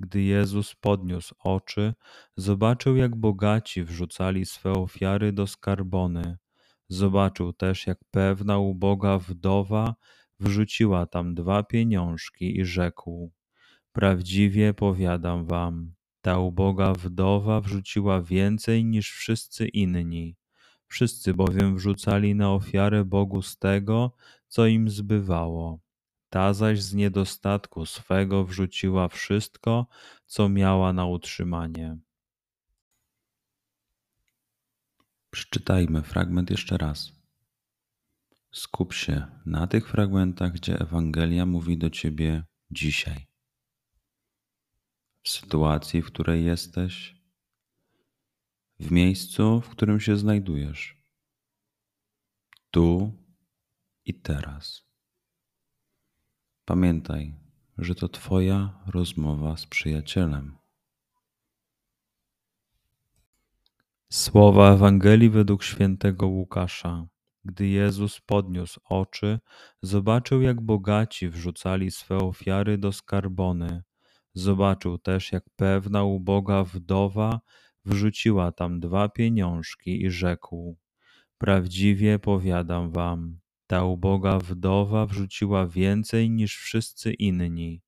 Gdy Jezus podniósł oczy, zobaczył, jak bogaci wrzucali swe ofiary do skarbony. Zobaczył też, jak pewna uboga wdowa wrzuciła tam dwa pieniążki i rzekł: Prawdziwie powiadam wam, ta uboga wdowa wrzuciła więcej niż wszyscy inni. Wszyscy bowiem wrzucali na ofiarę Bogu z tego, co im zbywało ta zaś z niedostatku swego wrzuciła wszystko, co miała na utrzymanie. Przeczytajmy fragment jeszcze raz. Skup się na tych fragmentach, gdzie Ewangelia mówi do ciebie dzisiaj. W sytuacji, w której jesteś, w miejscu, w którym się znajdujesz, tu i teraz. Pamiętaj, że to Twoja rozmowa z przyjacielem. Słowa Ewangelii według świętego Łukasza. Gdy Jezus podniósł oczy, zobaczył, jak bogaci wrzucali swe ofiary do skarbony. Zobaczył też, jak pewna uboga wdowa wrzuciła tam dwa pieniążki i rzekł: Prawdziwie powiadam wam, ta uboga wdowa wrzuciła więcej niż wszyscy inni.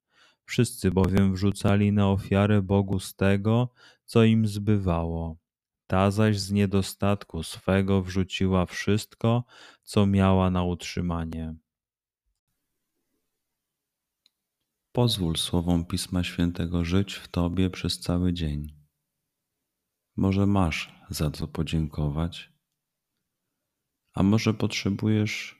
Wszyscy bowiem wrzucali na ofiarę Bogu z tego, co im zbywało. Ta zaś z niedostatku swego wrzuciła wszystko, co miała na utrzymanie. Pozwól słowom Pisma Świętego żyć w Tobie przez cały dzień. Może masz za co podziękować, a może potrzebujesz